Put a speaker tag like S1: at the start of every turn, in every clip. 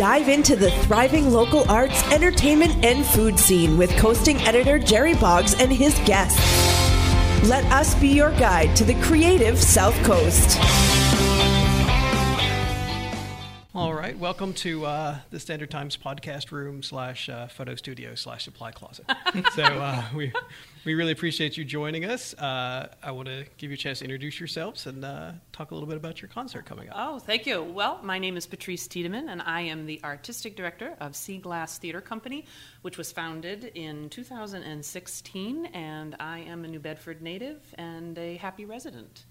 S1: Dive into the thriving local arts, entertainment, and food scene with Coastin' editor Jerry Boggs and his guests. Let us be your guide to the creative South Coast.
S2: All right, welcome to uh, the Standard Times podcast room slash uh, photo studio slash supply closet. so uh, we we really appreciate you joining us. Uh, I want to give you a chance to introduce yourselves and uh, talk a little bit about your concert coming up.
S3: Oh, thank you. Well, my name is Patrice Tiedemann, and I am the artistic director of Sea Glass Theater Company, which was founded in 2016, and I am a New Bedford native and a happy resident.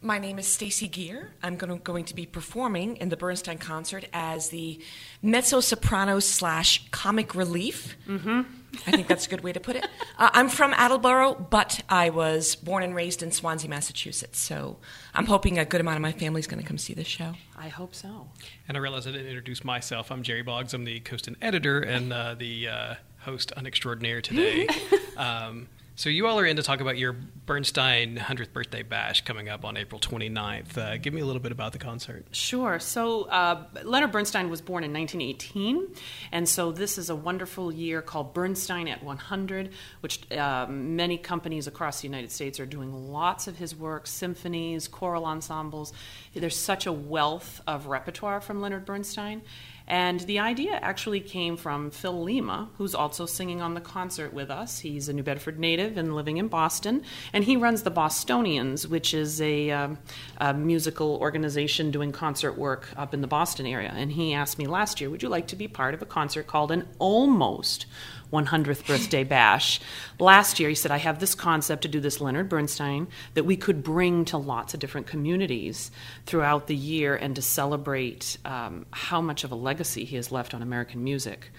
S4: My name is Stacy Gear. I'm going to, going to be performing in the Bernstein concert as the mezzo soprano slash comic relief. Mm-hmm. I think that's a good way to put it. Uh, I'm from Attleboro, but I was born and raised in Swansea, Massachusetts. So I'm hoping a good amount of my family is going to come see this show.
S3: I hope so.
S2: And I realized I didn't introduce myself. I'm Jerry Boggs. I'm the Coastin' editor and uh, the uh, host unextraordinaire today. um, so you all are in to talk about your Bernstein 100th birthday bash coming up on April 29th. Uh, give me a little bit about the concert.
S3: Sure. So uh, Leonard Bernstein was born in 1918, and so this is a wonderful year called Bernstein at 100, which uh, many companies across the United States are doing lots of his work, symphonies, choral ensembles. There's such a wealth of repertoire from Leonard Bernstein. And the idea actually came from Phil Lima, who's also singing on the concert with us. He's a New Bedford native and living in Boston, and he runs the Bostonians, which is a, um, a musical organization doing concert work up in the Boston area. And he asked me last year, Would you like to be part of a concert called an almost 100th birthday bash. Last year, he said, I have this concept to do this Leonard Bernstein that we could bring to lots of different communities throughout the year and to celebrate um, how much of a legacy he has left on American music.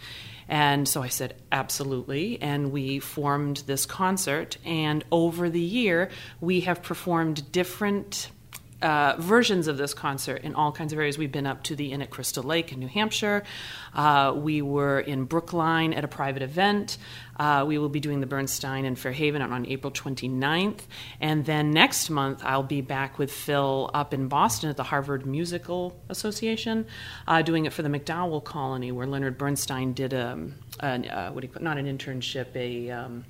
S3: And so I said, absolutely. And we formed this concert. And over the year, we have performed different uh, versions of this concert in all kinds of areas. We've been up to the Inn at Crystal Lake in New Hampshire. Uh, we were in Brookline at a private event. Uh, we will be doing the Bernstein in Fairhaven on, April 29th. And then next month, I'll be back with Phil up in Boston at the Harvard Musical Association, uh, doing it for the MacDowell Colony, where Leonard Bernstein did a, a uh, what do you not an internship, a um,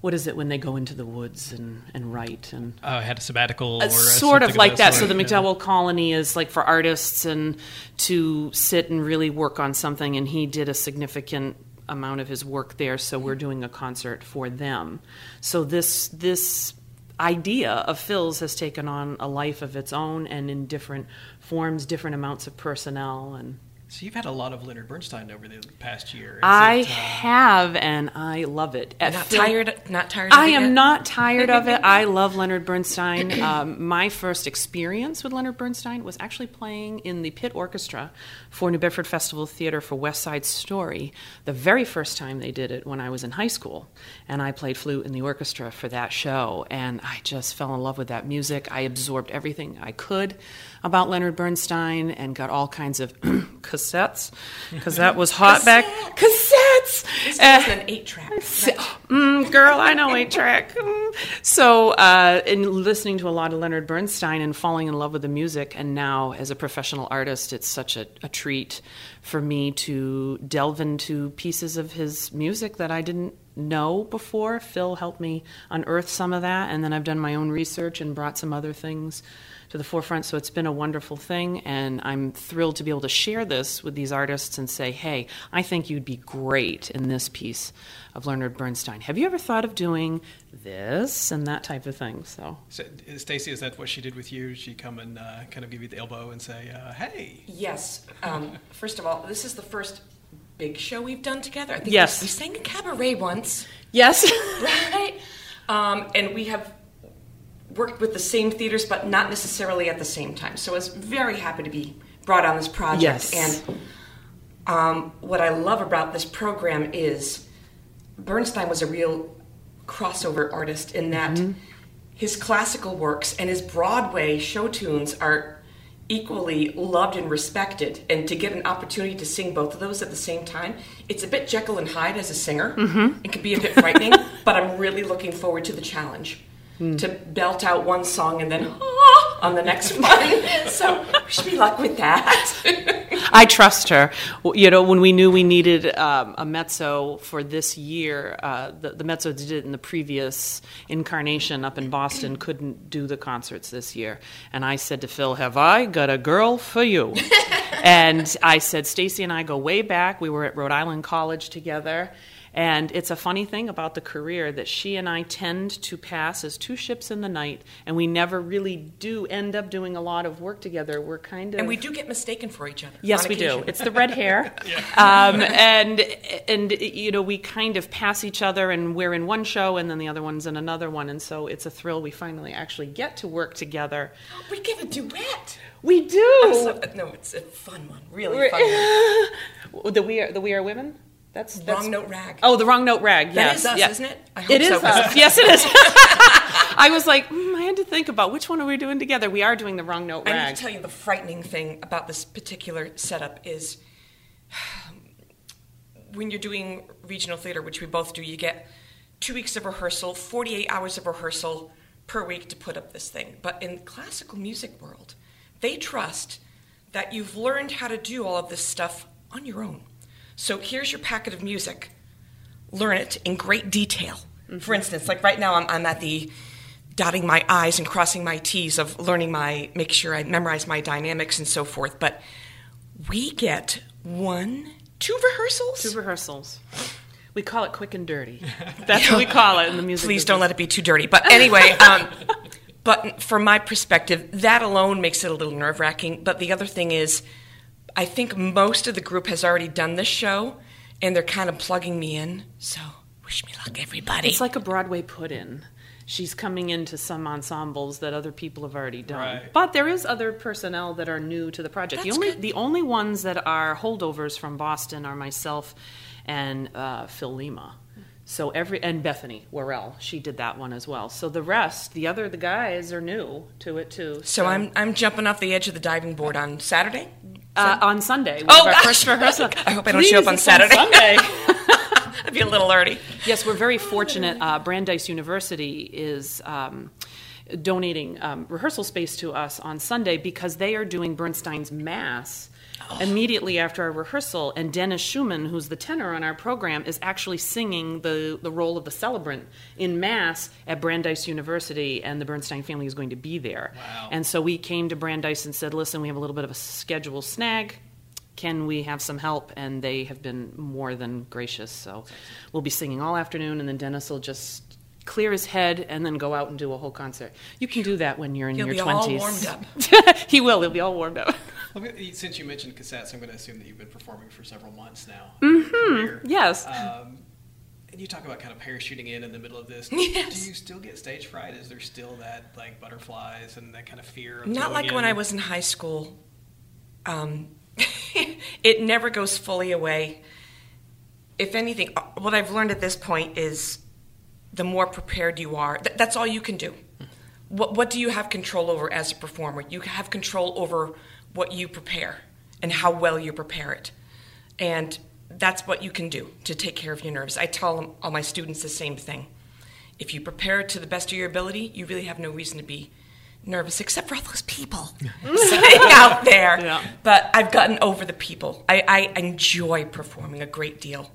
S3: what is it when they go into the woods and, and write and
S2: uh, had a sabbatical or
S3: sort of like that,
S2: that
S3: so the
S2: yeah.
S3: macdowell colony is like for artists and to sit and really work on something and he did a significant amount of his work there so we're doing a concert for them so this this idea of phil's has taken on a life of its own and in different forms different amounts of personnel and
S2: So you've had a lot of Leonard Bernstein over the past year. Is
S3: I
S2: it, uh,
S3: have, and I love it.
S4: Not
S3: Phil-
S4: tired. Not tired. Of
S3: I
S4: it
S3: am
S4: yet?
S3: not tired of it. I love Leonard Bernstein. Um, my first experience with Leonard Bernstein was actually playing in the pit orchestra for New Bedford Festival Theater for West Side Story. The very first time they did it when I was in high school, and I played flute in the orchestra for that show, and I just fell in love with that music. I absorbed everything I could about Leonard Bernstein and got all kinds of cassettes because that was hot back cassettes.
S4: This
S3: Uh,
S4: is an eight track.
S3: Mm, girl, I know eight track. Mm. So, uh, in listening to a lot of Leonard Bernstein and falling in love with the music, and now as a professional artist, it's such a, a treat for me to delve into pieces of his music that I didn't know before. Phil helped me unearth some of that, and then I've done my own research and brought some other things to the forefront. So it's been a wonderful thing, and I'm thrilled to be able to share this with these artists and say, hey, I think you'd be great in this piece of Leonard Bernstein. Have you ever thought of doing this and that type of thing? So
S2: So, Stacy, is that what she did with you? She come and uh, kind of give you the elbow and say, uh, "Hey."
S4: Yes. Um, first of all, this is the first big show we've done together. I think
S3: Yes.
S4: we, we sang a cabaret once,
S3: yes,
S4: right? Um, and we have worked with the same theaters, but not necessarily at the same time. So I was very happy to be brought on this project.
S3: Yes.
S4: And Um, what I love about this program is Bernstein was a real crossover artist in that his classical works and his Broadway show tunes are equally loved and respected. And to get an opportunity to sing both of those at the same time, it's a bit Jekyll and Hyde as a singer. It can be a bit frightening, but I'm really looking forward to the challenge. To belt out one song and then ah, on the next one. so wish me luck with that.
S3: I trust her. You know, when we knew we needed um, a mezzo for this year, uh, the, the mezzo did it in the previous incarnation up in Boston couldn't do the concerts this year. And I said to Phil, Have I got a girl for you? and I said, Stacy and I go way back. We were at Rhode Island College together. And it's a funny thing about the career that she and I tend to pass as two ships in the night, and we never really do end up doing a lot of work together. We're kind of
S4: and we do get mistaken for each other.
S3: Yes, we do. It's the red hair, um, and and you know we kind of pass each other, and we're in one show, and then the other one's in another one, and so it's a thrill. We finally actually get to work together.
S4: We get a duet.
S3: We do.
S4: So- no, it's a fun one. Really fun one.
S3: the we are the we are women. That's, that's
S4: Wrong note rag.
S3: Oh, the wrong note rag.
S4: That
S3: yes,
S4: is us,
S3: yeah.
S4: isn't it? I hope
S3: It is
S4: so.
S3: us. yes, it is. I was like, mm, I had to think about which one are we doing together. We are doing the wrong note rag.
S4: I
S3: rag.
S4: need to tell you the frightening thing about this particular setup is when you're doing regional theater, which we both do, you get two weeks of rehearsal, 48 hours of rehearsal per week to put up this thing. But in the classical music world, they trust that you've learned how to do all of this stuff on your own. So here's your packet of music. Learn it in great detail. For instance, like right now, I'm, I'm at the dotting my I's and crossing my T's of learning my, make sure I memorize my dynamics and so forth. But we get one, two rehearsals.
S3: Two rehearsals. We call it quick and dirty. That's what we call it in the music.
S4: Please don't let it be too dirty. But anyway, um, but from my perspective, that alone makes it a little nerve wracking. But the other thing is, I think most of the group has already done this show, and they're kind of plugging me in. So wish me luck, everybody.
S3: It's like a Broadway put-in. She's coming into some ensembles that other people have already done.
S2: Right.
S3: But there is other personnel that are new to the project. the only
S4: good.
S3: the only ones that are holdovers from Boston are myself and uh, Phil Lima. So every and Bethany Worrell, she did that one as well. So the rest, the other the guys are new to it too.
S4: so I'm I'm jumping off the edge of the diving board on Saturday.
S3: Uh, on Sunday.
S4: Oh,
S3: our
S4: gosh.
S3: first rehearsal.
S4: I hope I don't show up on Saturday.
S3: Sunday.
S4: I'd be a little early.
S3: Yes, we're very fortunate. Uh, Brandeis University is um, donating um, rehearsal space to us on Sunday because they are doing Bernstein's Mass immediately after our rehearsal. And Dennis Schumann, who's the tenor on our program, is actually singing the, the role of the celebrant in Mass at Brandeis University, and the Bernstein family is going to be there.
S2: Wow.
S3: And so we came to Brandeis and said, listen, we have a little bit of a schedule snag can we have some help? And they have been more than gracious. So we'll be singing all afternoon, and then Dennis will just clear his head and then go out and do a whole concert. You can do that when you're in
S4: He'll
S3: your
S4: be all
S3: 20s.
S4: warmed up.
S3: he will. He'll be all warmed up.
S2: Since you mentioned cassettes, I'm going to assume that you've been performing for several months now. Mm-hmm.
S3: Yes.
S2: Um, and you talk about kind of parachuting in in the middle of this.
S4: Yes.
S2: Do you still get stage fright? Is there still that like butterflies and that kind of fear? Of
S4: Not like when? I was in high school. Um, it never goes fully away. If anything, uh, what I've learned at this point is the more prepared you are, th- that's all you can do. What, what do you have control over as a performer? You have control over what you prepare and how well you prepare it. And that's what you can do to take care of your nerves. I tell all my students the same thing. If you prepare to the best of your ability, you really have no reason to be nervous, except for all those people sitting out there.
S3: Yeah.
S4: But I've gotten over the people. I, I enjoy performing a great deal,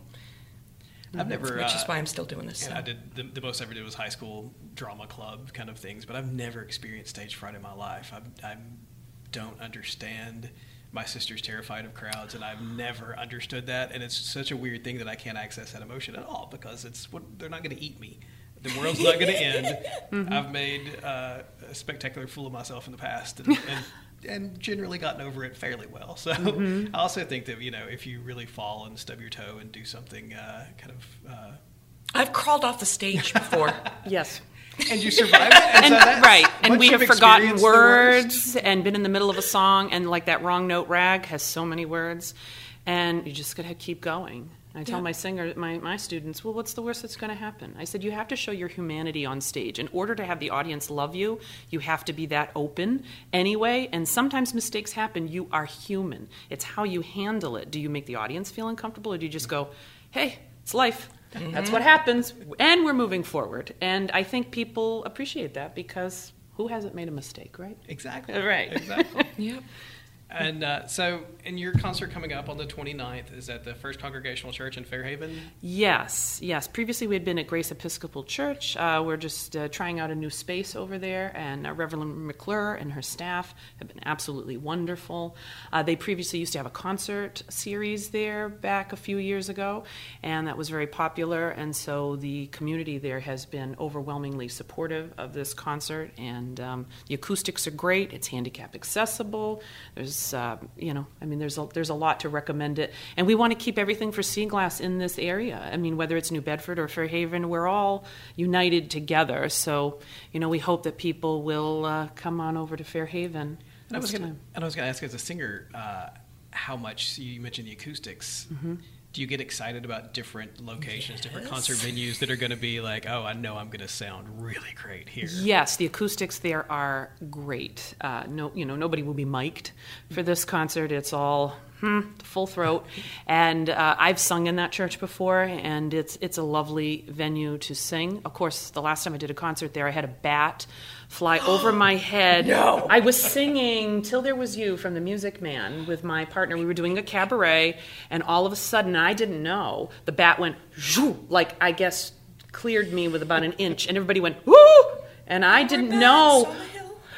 S2: I've never.
S4: which is
S2: uh,
S4: why I'm still doing this.
S2: And
S4: so.
S2: I did the, the most I ever did was high school drama club kind of things, but I've never experienced stage fright in my life. I, I don't understand. My sister's terrified of crowds, and I've never understood that. And it's such a weird thing that I can't access that emotion at all because it's what they're not going to eat me. The world's not going to end. I've made uh, a spectacular fool of myself in the past, and, and, and generally gotten over it fairly well. So I also think that you know if you really fall and stub your toe and do something uh, kind of uh,
S4: I've crawled off the stage before.
S3: yes.
S2: And you survived it. And,
S3: and
S2: so that's-
S3: right, and we have forgotten
S2: experienced the worst-
S3: words and been in the middle of a song, and like that wrong note rag has so many words, and you just gotta keep going. I tell
S4: Yeah.
S3: my singer, my, my students, well, what's the worst that's going to happen? I said, you have to show your humanity on stage. In order to have the audience love you, you have to be that open anyway. And sometimes mistakes happen. You are human. It's how you handle it. Do you make the audience feel uncomfortable, or do you just go, hey, it's life? That's mm-hmm. what happens, and we're moving forward. And I think people appreciate that because who hasn't made a mistake, right?
S2: Exactly.
S3: Right.
S2: Exactly.
S4: Yep.
S2: And uh, so, in your concert coming up on the 29th, is at the First Congregational Church in Fairhaven?
S3: Yes, yes. Previously, we had been at Grace Episcopal Church. Uh, we're just uh, trying out a new space over there, and uh, Reverend McClure and her staff have been absolutely wonderful. Uh, they previously used to have a concert series there back a few years ago, and that was very popular. And so the community there has been overwhelmingly supportive of this concert, and um, the acoustics are great. It's handicap accessible. There's, uh, you know, I mean, there's a, there's a lot to recommend it, and we want to keep everything for sea glass in this area. I mean, whether it's New Bedford or Fairhaven, we're all united together. So, you know, we hope that people will uh, come on over to Fairhaven.
S2: And I was going to, and I was going to ask as a singer, uh, how much you mentioned the acoustics.
S3: Mm-hmm.
S2: Do you get excited about different locations, different concert venues that are going to be like, oh, I know I'm going to sound really great here?
S3: Yes, the acoustics there are great. Uh, no, you know, nobody will be mic'd for this concert. It's all hmm, full throat, and uh, I've sung in that church before, and it's it's a lovely venue to sing. Of course, the last time I did a concert there, I had a bat fly over my head.
S4: No.
S3: I was singing "Till There Was You" from the Music Man with my partner. We were doing a cabaret, and all of a sudden, I didn't know the bat went zhoo, like I guess cleared me with about an inch, and everybody went woo, and I didn't know.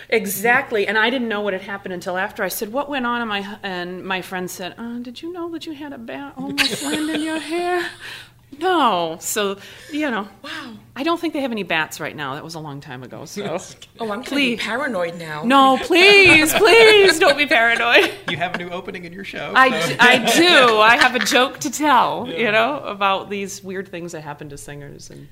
S3: Exactly, and I didn't know what had happened until after. I said, "What went on?" And my and my friend said, uh, "Did you know that you had a bat almost land in your hair?" No, so you know.
S4: Wow.
S3: I don't think they have any bats right now. That was a long time ago. So
S4: Oh, I'm going
S3: Please.
S4: be paranoid now.
S3: no, please, please don't be paranoid.
S2: You have a new opening in your show.
S3: I,
S2: so-
S3: d- I do. I have a joke to tell, you know, about these weird things that happen to singers and.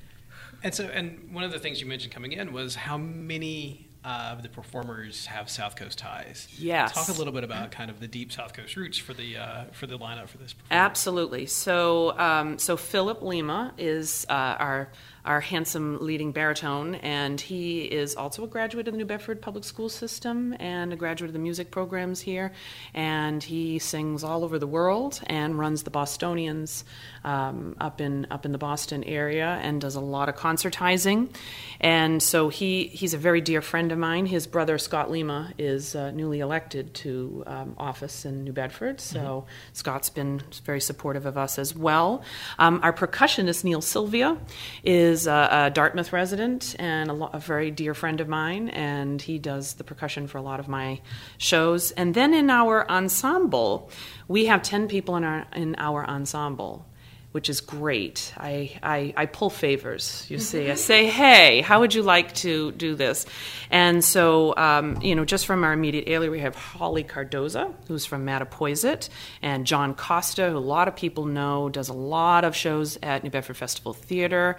S2: And so, and one of the things you mentioned coming in was how many of the performers have South Coast ties.
S3: Yes.
S2: Talk a little bit about kind of the deep South Coast roots for the uh, for the lineup for this. Performance.
S3: Absolutely. So, um, so Philip Lima is uh, our our handsome leading baritone, and he is also a graduate of the New Bedford Public School System and a graduate of the music programs here. And he sings all over the world and runs the Bostonians um, up in up in the Boston area and does a lot of concertizing. And so he he's a very dear friend of mine. His brother Scott Lima is uh, newly elected to um, office in New Bedford, so Scott's been very supportive of us as well. Um, our percussionist Neil Sylvia is a, a Dartmouth resident and a, lo- a very dear friend of mine, and he does the percussion for a lot of my shows. And then in our ensemble, we have ten people in our in our ensemble which is great. I, I, I pull favors, you see. I say, hey, how would you like to do this? And so, um, you know, just from our immediate area, we have Holly Cardoza, who's from Mattapoisett, and John Costa, who a lot of people know, does a lot of shows at New Bedford Festival Theater.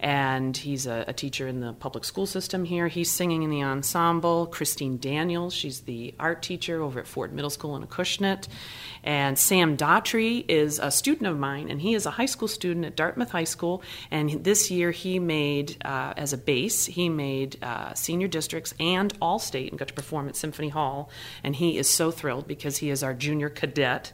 S3: And he's a, a teacher in the public school system here. He's singing in the ensemble. Christine Daniels, she's the art teacher over at Ford Middle School in Acushnet. And Sam Daughtry is a student of mine, and he is a high school student at Dartmouth High School. And this year he made, uh, as a bass, he made uh, senior districts and all state and got to perform at Symphony Hall. And he is so thrilled because he is our junior cadet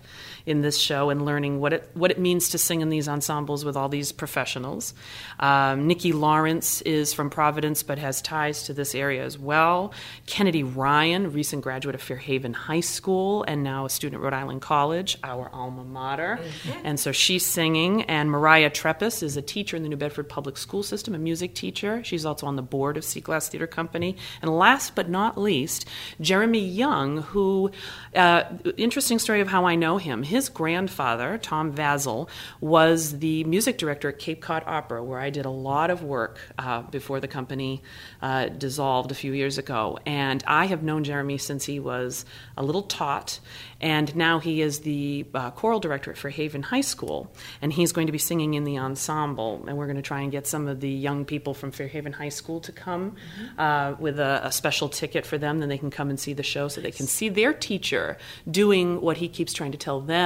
S3: in this show and learning what it, what it means to sing in these ensembles with all these professionals. Um, Nikki Lawrence is from Providence but has ties to this area as well. Kennedy Ryan, recent graduate of Fairhaven High School and now a student at Rhode Island College, our alma mater. And so she's singing. And Mariah Treppis is a teacher in the New Bedford Public School System, a music teacher. She's also on the board of Sea Glass Theater Company. And last but not least, Jeremy Young, who, uh, interesting story of how I know him. His grandfather, Tom Vazel, was the music director at Cape Cod Opera, where I did a lot of work uh, before the company uh, dissolved a few years ago. And I have known Jeremy since he was a little tot, and now he is the uh, choral director at Fairhaven High School. And he's going to be singing in the ensemble. And we're going to try and get some of the young people from Fairhaven High School to come mm-hmm. with a, a special ticket for them. Then they can come and see the show so they can see their teacher doing what he keeps trying to tell them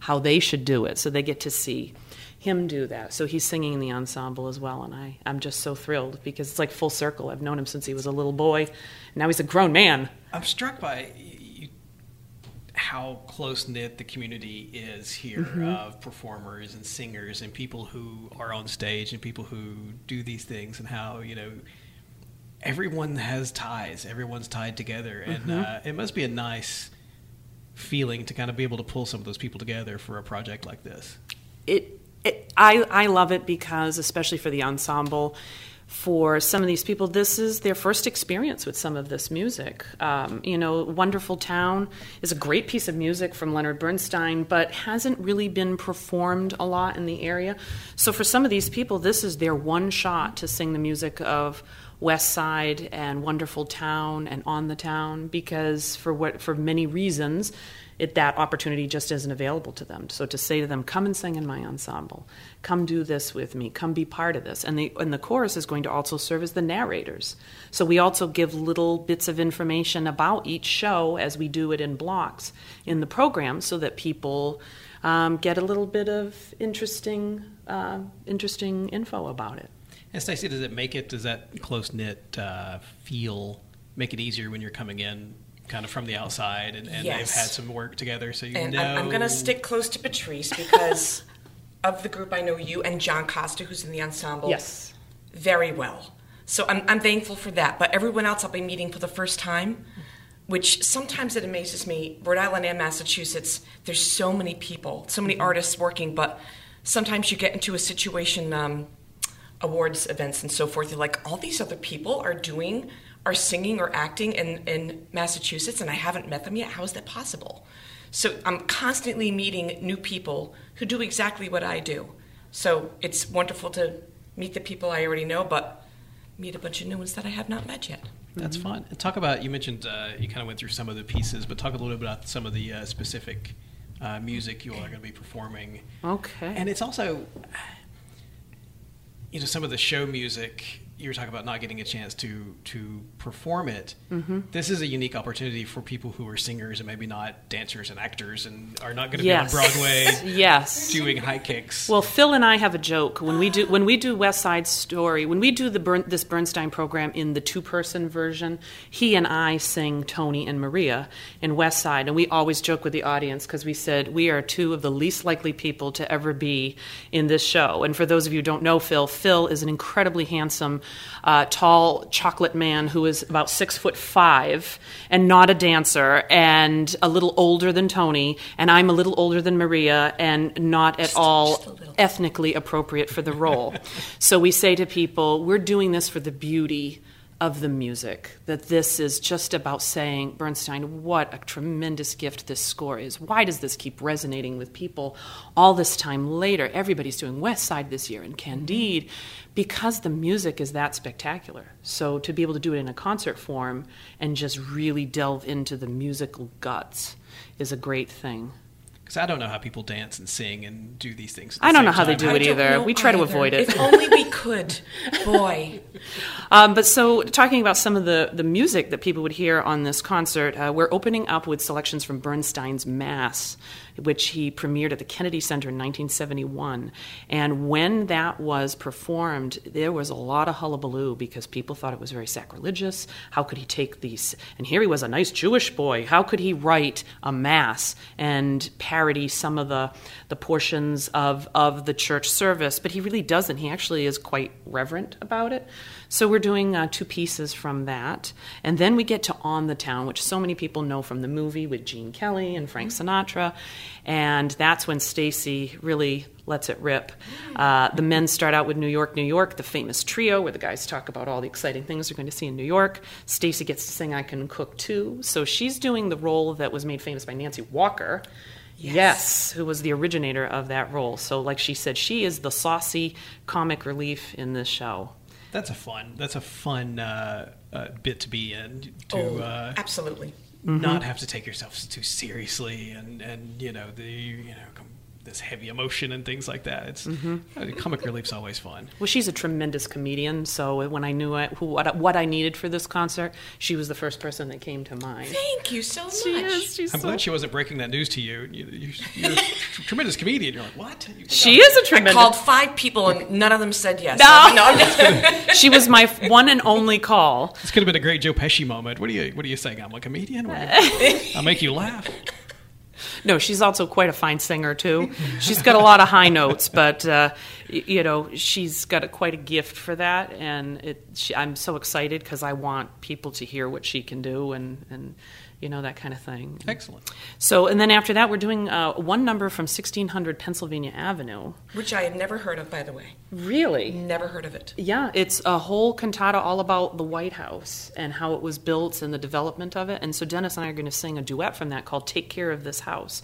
S3: how they should do it. So they get to see him do that. So he's singing in the ensemble as well, and I, I'm just so thrilled because it's like full circle. I've known him since he was a little boy, now he's a grown man.
S2: I'm struck by you, how close knit the community is here mm-hmm. of performers and singers and people who are on stage and people who do these things, and how you know everyone has ties. Everyone's tied together, and mm-hmm. uh, it must be a nice feeling to kind of be able to pull some of those people together for a project like this.
S3: It it, I, I love it because, especially for the ensemble, for some of these people, this is their first experience with some of this music. Um, you know, Wonderful Town is a great piece of music from Leonard Bernstein, but hasn't really been performed a lot in the area. So for some of these people, this is their one shot to sing the music of West Side and Wonderful Town and On the Town because for what for many reasons it, that opportunity just isn't available to them. So to say to them, come and sing in my ensemble, come do this with me, come be part of this. And the, and the chorus is going to also serve as the narrators. So we also give little bits of information about each show as we do it in blocks in the program so that people um, get a little bit of interesting, uh, interesting info about it.
S2: And Stacy, does it make it, does that close knit uh, feel make it easier when you're coming in kind of from the outside, and, and yes. they've had some work together, so you
S4: and
S2: know.
S4: I'm, I'm going to stick close to Patrice because of the group I know you and John Costa, who's in the ensemble,
S3: yes,
S4: very well. So I'm, I'm thankful for that. But everyone else I'll be meeting for the first time, which sometimes it amazes me. Rhode Island and Massachusetts, there's so many people, so many mm-hmm. artists working, but sometimes you get into a situation. Um, awards events and so forth you're like all these other people are doing are singing or acting in, in Massachusetts and I haven't met them yet. How is that possible? So I'm constantly meeting new people who do exactly what I do. So it's wonderful to meet the people I already know, but meet a bunch of new ones that I have not met yet.
S2: That's fun. talk about you mentioned uh, you kind of went through some of the pieces, but talk a little bit about some of the uh, specific uh, music you all are going to be performing.
S3: Okay.
S2: And it's also you know some of the show music you were talking about not getting a chance to to perform it. Mm-hmm. This is a unique opportunity for people who are singers and maybe not dancers and actors and are not going to yes. be on Broadway.
S3: yes,
S2: doing high kicks.
S3: Well, Phil and I have a joke when we do when we do West Side Story when we do the Bern, this Bernstein program in the two person version. He and I sing Tony and Maria in West Side, and we always joke with the audience because we said we are two of the least likely people to ever be in this show. And for those of you who don't know Phil, Phil is an incredibly handsome uh, tall chocolate man who is about six foot five and not a dancer and a little older than Tony, and I'm a little older than Maria and not at just, all just ethnically appropriate for the role. so we say to people, we're doing this for the beauty of the music. That this is just about saying, Bernstein, what a tremendous gift this score is. Why does this keep resonating with people all this time later? Everybody's doing West Side this year and Candide because the music is that spectacular. So to be able to do it in a concert form and just really delve into the musical guts is a great thing
S2: because I don't know how people dance and sing and do these things.
S3: I don't know
S2: how
S3: time. they do it either. We try either. to avoid it.
S4: If only we could, boy.
S3: um, but so, talking about some of the the music that people would hear on this concert, uh, we're opening up with selections from Bernstein's Mass, which he premiered at the Kennedy Center in 1971. And when that was performed, there was a lot of hullabaloo because people thought it was very sacrilegious. How could he take these? And here he was, a nice Jewish boy. How could he write a mass and parody some of the, the portions of, of the church service? But he really doesn't. He actually is quite reverent about it. So we're doing uh, two pieces from that. And then we get to On the Town, which so many people know from the movie with Gene Kelly and Frank Sinatra. And that's when Stacy really lets it rip. Uh, the men start out with New York, New York, the famous trio where the guys talk about all the exciting things they're going to see in New York. Stacy gets to sing I Can Cook Too. So she's doing the role that was made famous by Nancy Walker Yes. who was the originator of that role. So, like she said, she is the saucy comic relief in this show.
S2: That's a fun. That's a fun uh, uh, bit to be in. To
S4: Oh,
S2: uh,
S4: absolutely.
S2: not have to take yourself too seriously, and and you know the you know com- this heavy emotion and things like that. It's uh, comic relief's always fun.
S3: Well, she's a tremendous comedian. So when I knew I, who, what, what I needed for this concert, she was the first person that came to mind.
S4: Thank you so much.
S3: She is. She's
S2: I'm
S3: so-
S2: glad she wasn't breaking that news to you. you, you you're a tremendous comedian. You're like, what? You-
S3: She is a
S4: I
S3: tremendous.
S4: I called five people and none of them said yes.
S3: No.
S4: no I'm just-
S3: she was my one and only call.
S2: This could have been a great Joe Pesci moment. What are you What are you saying? I'm a comedian. What are you- I'll make you laugh.
S3: No, she's also quite a fine singer too. She's got a lot of high notes, but uh, you know she's got a, quite a gift for that, and it, she, I'm so excited because I want people to hear what she can do, and and you know that kind of thing.
S2: Excellent.
S3: So, and then after that, we're doing uh, one number from 1600 Pennsylvania Avenue.
S4: Which I had never heard of, by the way.
S3: Really?
S4: Never heard of it.
S3: Yeah, it's a whole cantata all about the White House and how it was built and the development of it. And so Dennis and I are going to sing a duet from that called Take Care of This House.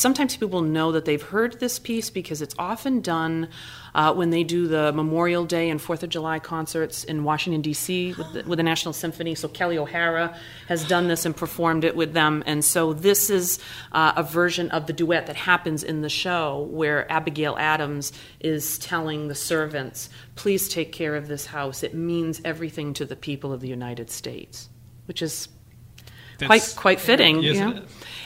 S3: Sometimes people know that they've heard this piece because it's often done uh, when they do the Memorial Day and Fourth of July concerts in Washington, D.C. with the, with the National Symphony. So Kelli O'Hara has done this and performed it with them. And so this is uh, a version of the duet that happens in the show where Abigail Adams is telling the servants, please take care of this house. It means everything to the people of the United States, which is quite quite fitting.
S2: Yes,
S3: you
S2: it
S3: know?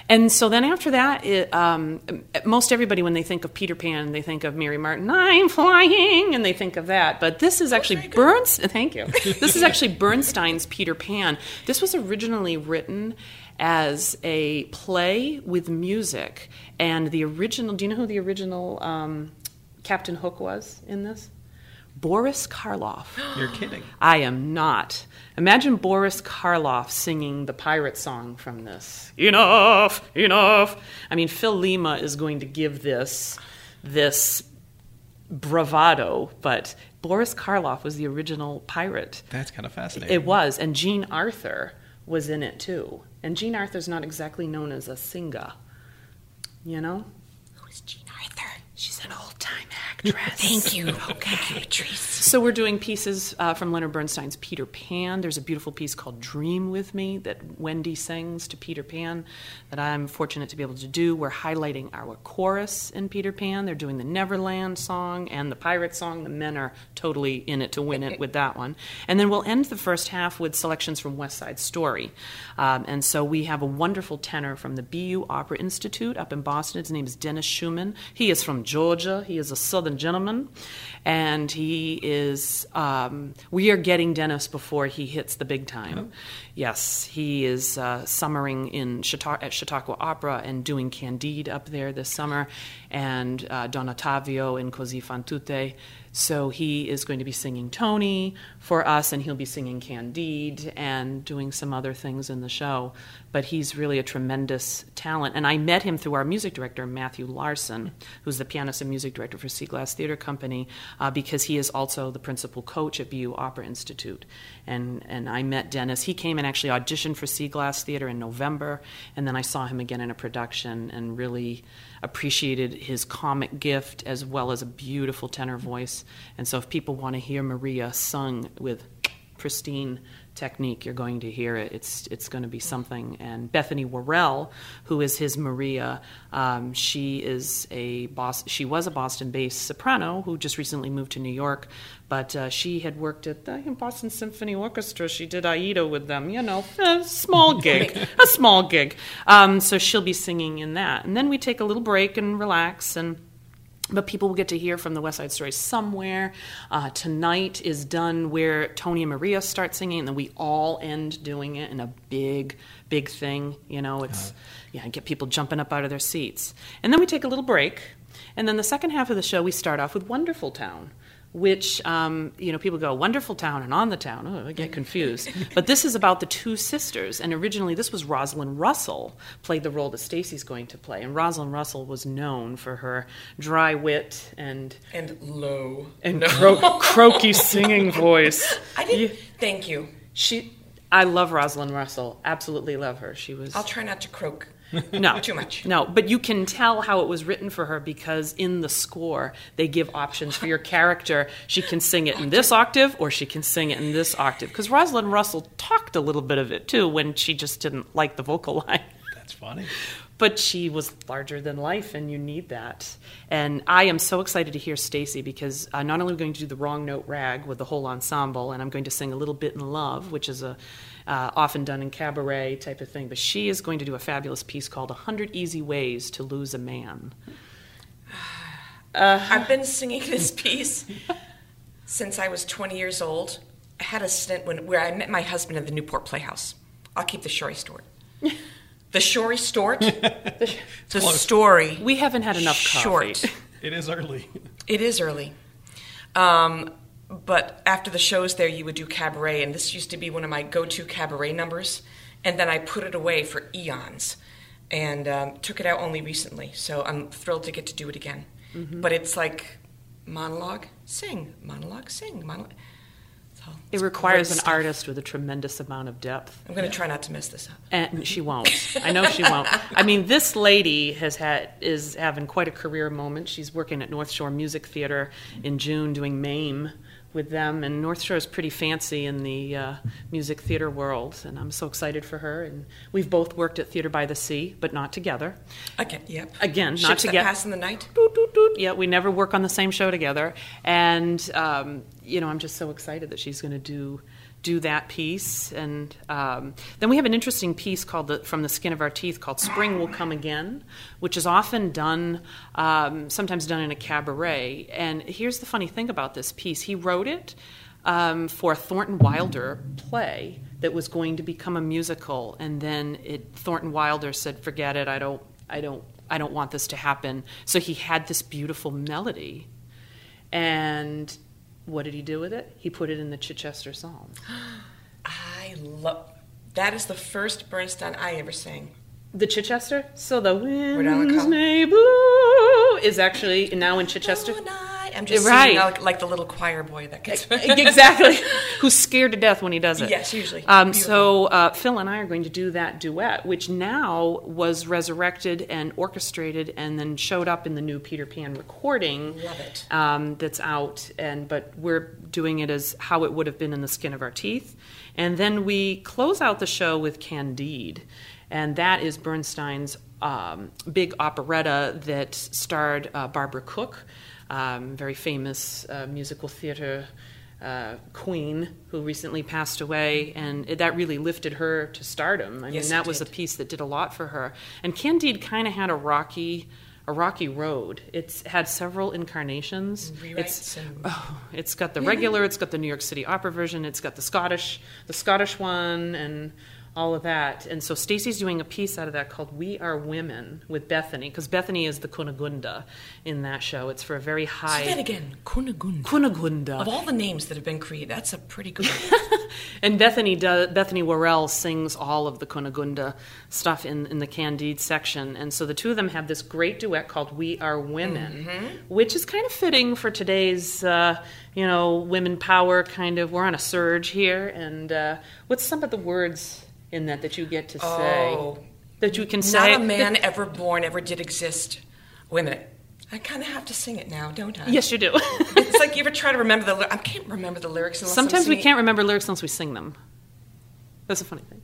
S3: And so then after that, it, um, most everybody when they think of Peter Pan, they think of Mary Martin. I'm flying, and they think of that. But this is actually Burns. Thank you. This is actually Bernstein's Peter Pan. This was originally written as a play with music, and the original. Do you know who the original um, Captain Hook was in this? Boris Karloff.
S2: You're kidding.
S3: I am not. Imagine Boris Karloff singing the pirate song from this. Enough, enough. I mean, Phil Lima is going to give this this bravado, but Boris Karloff was the original pirate.
S2: That's kind of fascinating.
S3: It was, and Jean Arthur was in it too. And Jean Arthur's not exactly known as a singer, you know.
S4: Who is Jean Arthur?
S3: She's an old time actress.
S4: Thank you. Thank you, Patrice.
S3: So we're doing pieces uh, from Leonard Bernstein's Peter Pan. There's a beautiful piece called "Dream with Me" that Wendy sings to Peter Pan, that I'm fortunate to be able to do. We're highlighting our chorus in Peter Pan. They're doing the Neverland song and the pirate song. The men are totally in it to win it with that one. And then we'll end the first half with selections from West Side Story. Um, and so we have a wonderful tenor from the BU Opera Institute up in Boston. His name is Dennis Schumann. He is from Georgia. He is a Southern gentleman, and he is. Um, we are getting Dennis before he hits the big time. Yes, he is uh, summering in Chautau- at Chautauqua Opera and doing Candide up there this summer, and uh, Don Ottavio in Così fan tutte. So he is going to be singing Tony for us, and he'll be singing Candide and doing some other things in the show. But he's really a tremendous talent. And I met him through our music director, Matthew Larson, who's the pianist and music director for Sea Glass Theater Company, uh, because he is also the principal coach at BU Opera Institute. And, and I met Dennis. He came and actually auditioned for Sea Glass Theater in November, and then I saw him again in a production and really appreciated his comic gift as well as a beautiful tenor voice. And so, if people want to hear Maria sung with pristine technique, you're going to hear it. It's it's going to be something. And Bethany Worrell, who is his Maria, um, she is a boss. She was a Boston-based soprano who just recently moved to New York, but uh, she had worked at the Boston Symphony Orchestra. She did Aida with them. You know, a small gig, a small gig. Um, so she'll be singing in that. And then we take a little break and relax and but people will get to hear from the West Side Story somewhere. Uh, tonight is done where Tony and Maria start singing, and then we all end doing it in a big, big thing. You know, it's yeah, get people jumping up out of their seats, and then we take a little break, and then the second half of the show we start off with Wonderful Town. Which um, you know, people go wonderful town and on the town. Oh, I get confused. but this is about the two sisters, and originally this was Rosalind Russell played the role that Stacy's going to play, and Rosalind Russell was known for her dry wit and
S4: And low.
S3: and cro- croaky singing voice.
S4: I didn't. Thank you.
S3: She, I love Rosalind Russell. Absolutely love her. She was.
S4: I'll try not to croak.
S3: No,
S4: Too much.
S3: No, but you can tell how it was written for her because in the score they give options for your character. She can sing it in this octave or she can sing it in this octave. Because Rosalind Russell talked a little bit of it too when she just didn't like the vocal line.
S2: That's funny.
S3: But she was larger than life, and you need that. And I am so excited to hear Stacy because uh, not only are we going to do the wrong note rag with the whole ensemble, and I'm going to sing a little bit in love, which is a uh, often done in cabaret type of thing, but she is going to do a fabulous piece called "A "100 Easy Ways to Lose a Man."
S4: I've been singing this piece since I was 20 years old. I had a stint when, where I met my husband at the Newport Playhouse. I'll keep the Shorey Stort. The Shorey Stort? the
S2: close.
S4: story.
S3: We haven't had enough coffee.
S4: Short.
S2: It is early.
S4: It is early. Um, but after the shows there, you would do cabaret, and this used to be one of my go to cabaret numbers. And then I put it away for eons and um, took it out only recently. So I'm thrilled to get to do it again. But it's like monologue, sing, monologue, sing, monologue.
S3: It requires an artist with a tremendous amount of depth.
S4: I'm going to try not to mess this up.
S3: And she won't. I know she won't. I mean, this lady has had is having quite a career moment. She's working at North Shore Music Theater in June, doing MAME with them, and North Shore is pretty fancy in the uh, music theater world. And I'm so excited for her. And we've both worked at Theater by the Sea, but not together.
S4: Again, yep.
S3: Again, not
S4: Ships that
S3: together.
S4: pass in the night.
S3: Doot, doot, doot. Yeah, we never work on the same show together, and um, you know, I'm just so excited that she's going to do do that piece. And um, then we have an interesting piece called the, "From the Skin of Our Teeth" called "Spring Will Come Again," which is often done, um, sometimes done in a cabaret. And here's the funny thing about this piece: he wrote it um, for a Thornton Wilder play that was going to become a musical, and then it, Thornton Wilder said, "Forget it. I don't. I don't. I don't want this to happen." So he had this beautiful melody, and what did he do with it? He put it in the Chichester Psalm.
S4: I love. That is the first Bernstein I ever sang.
S3: The Chichester. So the winds may blow is actually now in Chichester.
S4: I'm just
S3: Right.
S4: like the little choir boy that gets.
S3: exactly. Who's scared to death when he does it?
S4: Yes, usually.
S3: Um, so uh, Phil and I are going to do that duet, which now was resurrected and orchestrated, and then showed up in the new Peter Pan recording.
S4: Love it.
S3: Um, that's out, and but we're doing it as how it would have been in the skin of our teeth, and then we close out the show with Candide, and that is Bernstein's um, big operetta that starred uh, Barbara Cook, um, very famous uh, musical theater uh, queen who recently passed away, and it, that really lifted her to stardom. I
S4: Yes,
S3: mean, that was a piece that did a lot for her. And Candide kind of had a rocky, a rocky road. It's had several incarnations.
S4: Rewrites
S3: It's
S4: and-
S3: oh, it's got the regular, it's got the New York City opera version, it's got the Scottish, the Scottish one, and all of that. And so Stacey's doing a piece out of that called "We Are Women" with Bethany, because Bethany is the Cunegonde in that show. It's for a very high
S4: Say that again. Cunegonde.
S3: Cunegonde.
S4: Of all the names that have been created, that's a pretty good
S3: And Bethany does, Bethany Worrell sings all of the Cunegonde stuff in, in the Candide section. And so the two of them have this great duet called We Are Women, which is kind of fitting for today's, uh, you know, women power kind of. We're on a surge here. And uh, what's some of the words in that that you get to say?
S4: Oh.
S3: That you can say?
S4: Not a man ever born ever did exist. Minute. I kind of have to sing it now, don't I?
S3: Yes, you do.
S4: It's like you ever try to remember the. I can't remember the lyrics.
S3: Sometimes we can't remember lyrics unless we sing them. That's a funny thing.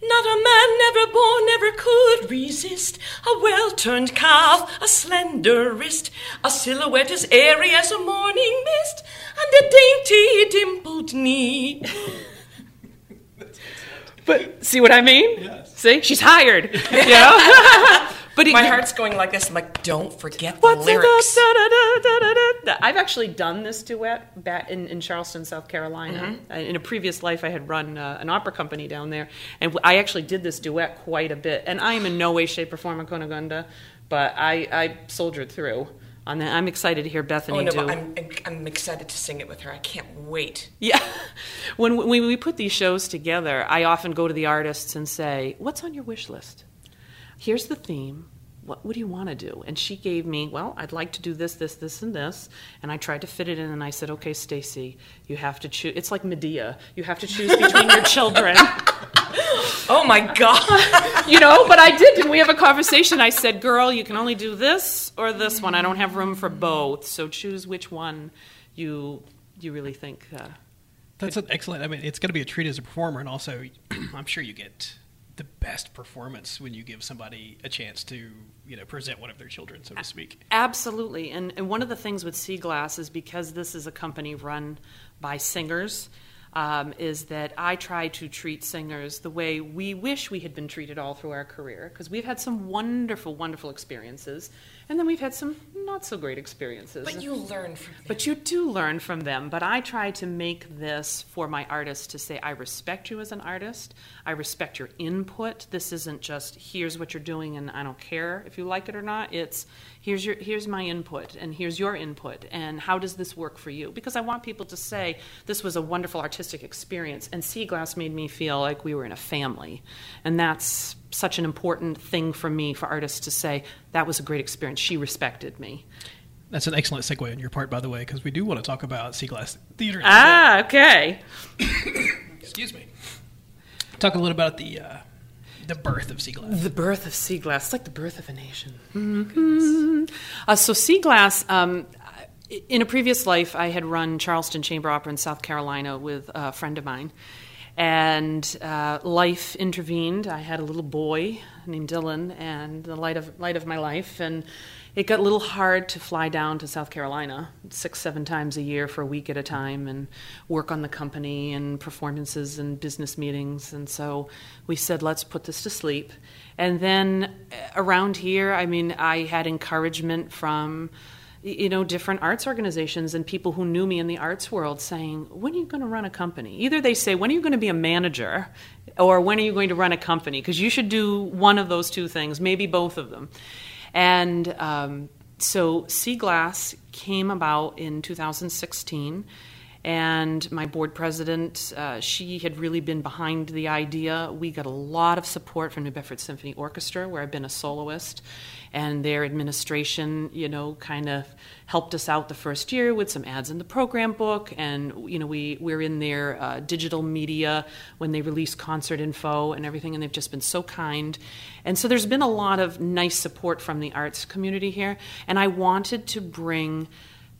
S4: Not a man never born never could resist a well turned calf, a slender wrist, a silhouette as airy as a morning mist, and a dainty dimpled knee.
S3: But see what I mean? Yes. See, she's hired. You know. but it,
S4: My heart's going like this. I'm like, don't forget the
S3: What's
S4: lyrics.
S3: da, da, da, da, da, da, da. I've actually done this duet back in, in Charleston, South Carolina.
S4: Mm-hmm.
S3: In a previous life, I had run uh, an opera company down there, and w- I actually did this duet quite a bit. And I am in no way, shape, or form a Cunegonde, but I, I soldiered through. On that, I'm excited to hear Bethany
S4: Oh no,
S3: do.
S4: but I'm, I'm excited to sing it with her. I can't wait.
S3: Yeah. When, when we put these shows together, I often go to the artists and say, What's on your wish list? Here's the theme. What, would you want to do? And she gave me, Well, I'd like to do this, this, this, and this. And I tried to fit it in, and I said, Okay, Stacy, you have to choose. It's like Medea. You have to choose between your children.
S4: Oh my God.
S3: you know, but I did. Didn't we have a conversation? I said, "Girl, you can only do this or this one. I don't have room for both. So choose which one you you really think." Uh,
S2: That's an excellent. I mean, it's going to be a treat as a performer, and also, I'm sure you get the best performance when you give somebody a chance to, you know, present one of their children, so to speak.
S3: Absolutely. And, and one of the things with Sea Glass is because this is a company run by singers, um, is that I try to treat singers the way we wish we had been treated all through our career, because we've had some wonderful, wonderful experiences, and then we've had some not so great experiences.
S4: But you learn from them.
S3: But you do learn from them. But I try to make this for my artists to say, I respect you as an artist. I respect your input. This isn't just here's what you're doing and I don't care if you like it or not. It's here's your here's my input and here's your input and how does this work for you? Because I want people to say this was a wonderful artistic experience and Seaglass made me feel like we were in a family. And that's such an important thing for me for artists to say that was a great experience. She respected me.
S2: That's an excellent segue on your part, by the way, because we do want to talk about Seaglass Theater.
S3: Ah, okay.
S2: Excuse me. Talk a little about the uh, the birth of Seaglass.
S3: The birth of Seaglass. It's like the birth of a nation. Mm-hmm. Uh, so Seaglass. Um, in a previous life, I had run Charleston Chamber Opera in South Carolina with a friend of mine, and uh, life intervened. I had a little boy named Dylan, and the light of light of my life, and it got a little hard to fly down to South Carolina six, seven times a year for a week at a time and work on the company and performances and business meetings. And so we said, let's put this to sleep. And then uh, around here, I mean, I had encouragement from you know different arts organizations and people who knew me in the arts world saying when are you going to run a company either they say when are you going to be a manager or when are you going to run a company because you should do one of those two things maybe both of them and um, so Seaglass came about in 2016. And my board president, uh, she had really been behind the idea. We got a lot of support from New Bedford Symphony Orchestra, where I've been a soloist, and their administration, you know, kind of helped us out the first year with some ads in the program book, and you know, we we're in their uh, digital media when they release concert info and everything, and they've just been so kind. And so there's been a lot of nice support from the arts community here, and I wanted to bring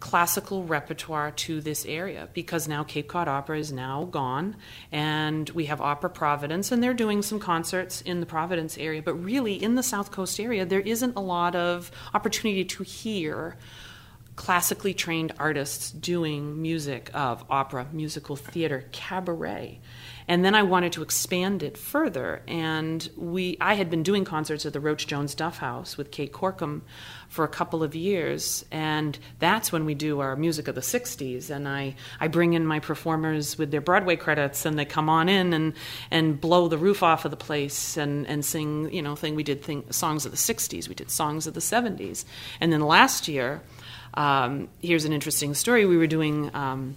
S3: classical repertoire to this area because now Cape Cod Opera is now gone and we have Opera Providence and they're doing some concerts in the Providence area. But really in the South Coast area there isn't a lot of opportunity to hear classically trained artists doing music of opera, musical theater, cabaret. And then I wanted to expand it further. And we, I had been doing concerts at the Rotch Jones Duff House with Kate Corkum for a couple of years. And that's when we do our music of the 60s. And I, I bring in my performers with their Broadway credits, and they come on in and, and blow the roof off of the place and, and sing, you know, thing. We did thing, songs of the 60s, we did songs of the 70s. And then last year, um, here's an interesting story. We were doing. Um,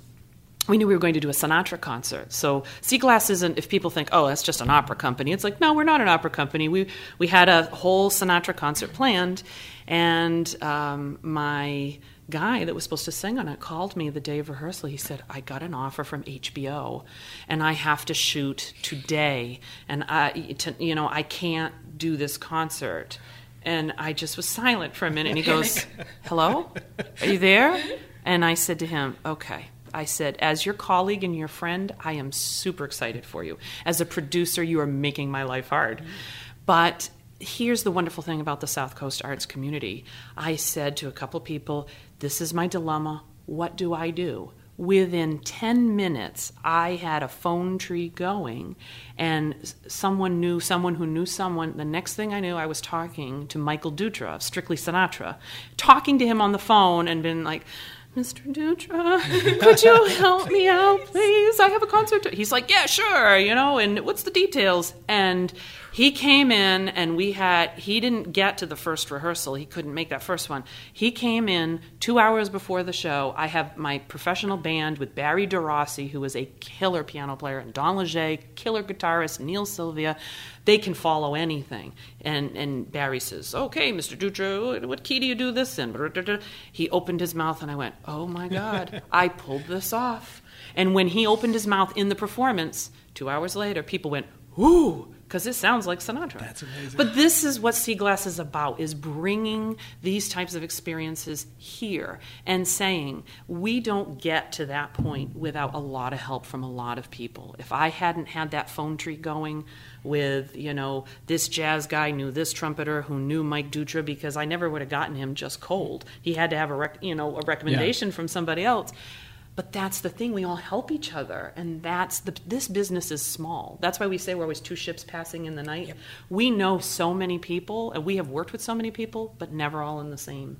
S3: we knew we were going to do a Sinatra concert. So Seaglass isn't if people think, oh, that's just an opera company. It's like, no, we're not an opera company. We we had a whole Sinatra concert planned, and um, my guy that was supposed to sing on it called me the day of rehearsal. He said, I got an offer from HBO, and I have to shoot today, and I, to, you know, I can't do this concert. And I just was silent for a minute. And he goes, Hello? Are you there? And I said to him, Okay. I said, As your colleague and your friend, I am super excited for you. As a producer, you are making my life hard. But here's the wonderful thing about the South Coast arts community. I said to a couple people, This is my dilemma. What do I do? Within 10 minutes, I had a phone tree going, and someone knew someone who knew someone. The next thing I knew, I was talking to Michael Dutra of Strictly Sinatra, talking to him on the phone and been like, Mr. Dutra, could you help me out, please? I have a concert. He's like, yeah, sure, you know, and what's the details? And he came in and we had, he didn't get to the first rehearsal. He couldn't make that first one. He came in two hours before the show. I have my professional band with Barry DeRossi, who is a killer piano player, and Don Leger, killer guitarist, Neil Sylvia. They can follow anything. And, and Barry says, okay, Mr. Dutra, what key do you do this in? He opened his mouth and I went, oh my God, I pulled this off. And when he opened his mouth in the performance, two hours later, people went, ooh, because it sounds like Sinatra.
S2: That's amazing.
S3: But this is what Seaglass is about: is bringing these types of experiences here and saying we don't get to that point without a lot of help from a lot of people. If I hadn't had that phone tree going with you know this jazz guy knew this trumpeter who knew Mike Dutra because I never would have gotten him just cold. He had to have a rec- you know a recommendation from somebody else. But that's the thing; we all help each other, and that's the. This business is small. That's why we say we're always two ships passing in the night. We know so many people, and we have worked with so many people, but never all in the same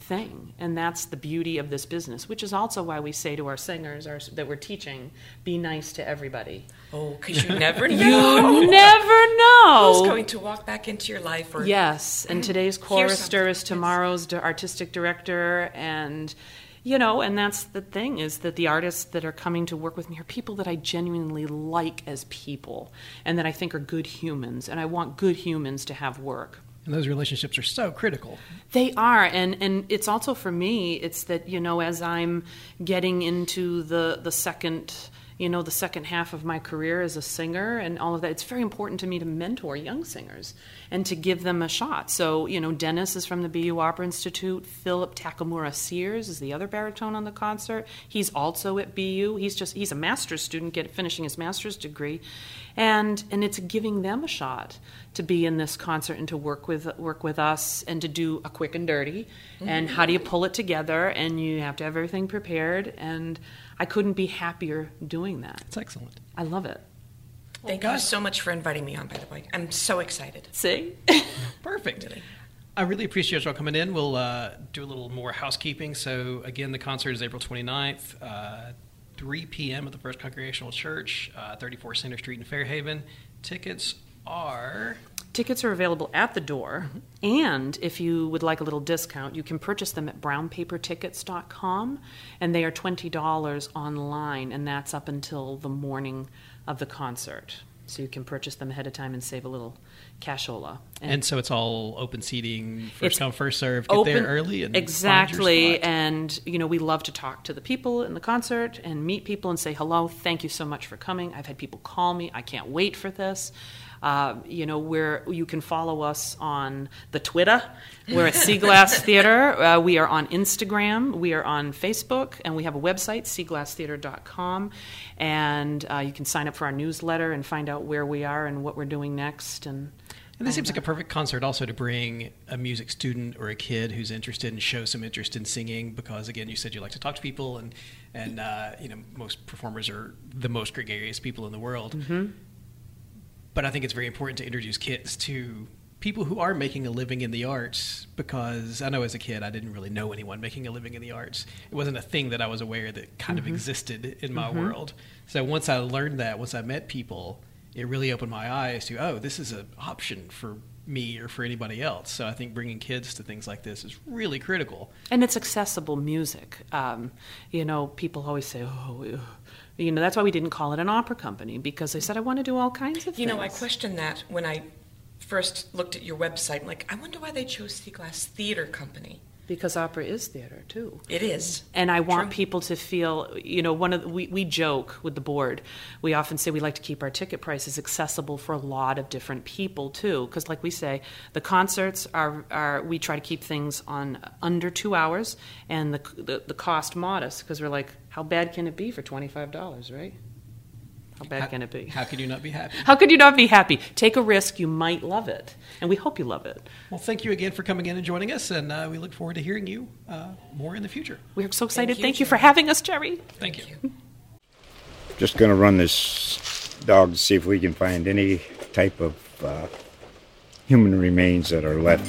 S3: thing. And that's the beauty of this business, which is also why we say to our singers our, that we're teaching, be nice to everybody.
S4: Oh, because you never know.
S3: You never know.
S4: Who's going to walk back into your life? Or
S3: Yes, and today's chorister is tomorrow's di- artistic director, and you know, and that's the thing is that the artists that are coming to work with me are people that I genuinely like as people, and that I think are good humans, and I want good humans to have work.
S2: And those relationships are so critical.
S3: They are, and and it's also for me. It's that you know, as I'm getting into the the second, you know, the second half of my career as a singer and all of that. It's very important to me to mentor young singers and to give them a shot. So you know, Dennis is from the BU Opera Institute. Philip Takamura Sears is the other baritone on the concert. He's also at BU. He's just he's a master's student, get finishing his master's degree, and and it's giving them a shot to be in this concert and to work with work with us and to do a quick and dirty and how do you pull it together and you have to have everything prepared and I couldn't be happier doing that.
S2: It's excellent.
S3: I love it.
S4: Thank you so much for inviting me on, by the way. I'm so excited.
S3: See?
S2: Perfect. I really appreciate y'all coming in. We'll uh, do a little more housekeeping. So, again, the concert is April 29th, uh, 3 p.m. at the First Congregational Church, uh, 34 Center Street in Fairhaven. Tickets are.
S3: Tickets are available at the door, and if you would like a little discount, you can purchase them at brownpapertickets.com, and they are $20 online, and that's up until the morning of the concert. So you can purchase them ahead of time and save a little cashola.
S2: And so it's all open seating, first come, first serve. Get there early and
S3: exactly and you know we love to talk to the people in the concert and meet people and say hello thank you so much for coming i've had people call me i can't wait for this uh, you know where you can follow us on the twitter. We're at sea glass theater. Uh, we are on instagram. We are on facebook. And we have a website seaglasstheater.com and uh, you can sign up for our newsletter and find out where we are and what we're doing next. And
S2: And this seems like a perfect concert also to bring a music student or a kid who's interested and show some interest in singing because again you said you like to talk to people and and uh, you know most performers are the most gregarious people in the world. But I think it's very important to introduce kids to people who are making a living in the arts because I know as a kid I didn't really know anyone making a living in the arts. It wasn't a thing that I was aware that kind of existed in my world. So once I learned that, once I met people, it really opened my eyes to oh, this is an option for me or for anybody else. So I think bringing kids to things like this is really critical.
S3: and it's accessible music. Um, you know, people always say, "Oh, ugh." You know," that's why we didn't call it an opera company because they said, "I want to do all kinds of things.
S4: You
S3: things."
S4: know, I questioned that when I first looked at your website. I'm like, I wonder why they chose Seaglass Theater Company.
S3: Because opera is theater too.
S4: It is.
S3: And I want
S4: True.
S3: people to feel, you know, one of the, we, we joke with the board. We often say we like to keep our ticket prices accessible for a lot of different people too, because like we say, the concerts are, are we try to keep things on under two hours, and the the, the cost modest because we're like, how bad can it be for twenty five dollars, right? How bad can it be?
S2: How could you not be happy?
S3: How could you not be happy? Take a risk, you might love it, and we hope you love it.
S2: Well, thank you again for coming in and joining us, and uh, we look forward to hearing you uh, more in the future.
S3: We're so excited.
S4: you,
S3: Thank you, for having us, Jerry.
S2: Thank you.
S5: Just going to run this dog to see if we can find any type of uh, human remains that are left